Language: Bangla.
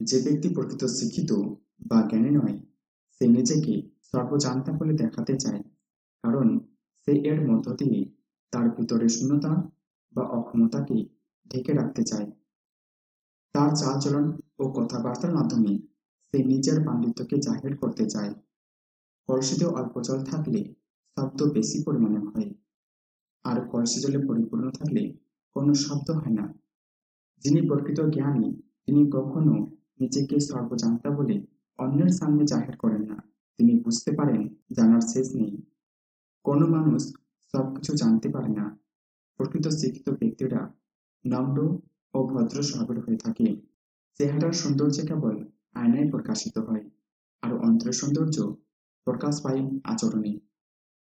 যে ব্যক্তি প্রকৃত শিক্ষিত বা জ্ঞানী নয়, সে নিজেকে সর্বজান্তা বলে দেখাতে চায়। কারণ সে এর মধ্য দিয়ে তার ভিতরে শূন্যতা বা অক্ষমতাকে ঢেকে রাখতে চায়। তার চালচলন ও কথাবার্তার মাধ্যমে সে নিজের পাণ্ডিত্যকে জাহির করতে চায়। কলসিতে অল্প জল থাকলে শব্দ বেশি পরিমাণে হয়, আর কলসি জলে পরিপূর্ণ থাকলে কোনো শব্দ হয় না। যিনি প্রকৃত জ্ঞানী, তিনি কখনো নিজেকে সর্বজান্তা বলে অন্যের সামনে জাহির করেন না। তিনি বুঝতে পারেন, জানার শেষ নেই। কোনো মানুষ সবকিছু জানতে পারে না। প্রকৃত শিক্ষিত ব্যক্তিরা নম্র ও ভদ্র স্বভাবের হয়ে থাকে। চেহারার সৌন্দর্য কেবল আয়নায় প্রকাশিত হয়, আর অন্তরের সৌন্দর্য প্রকাশ পায় আচরণে।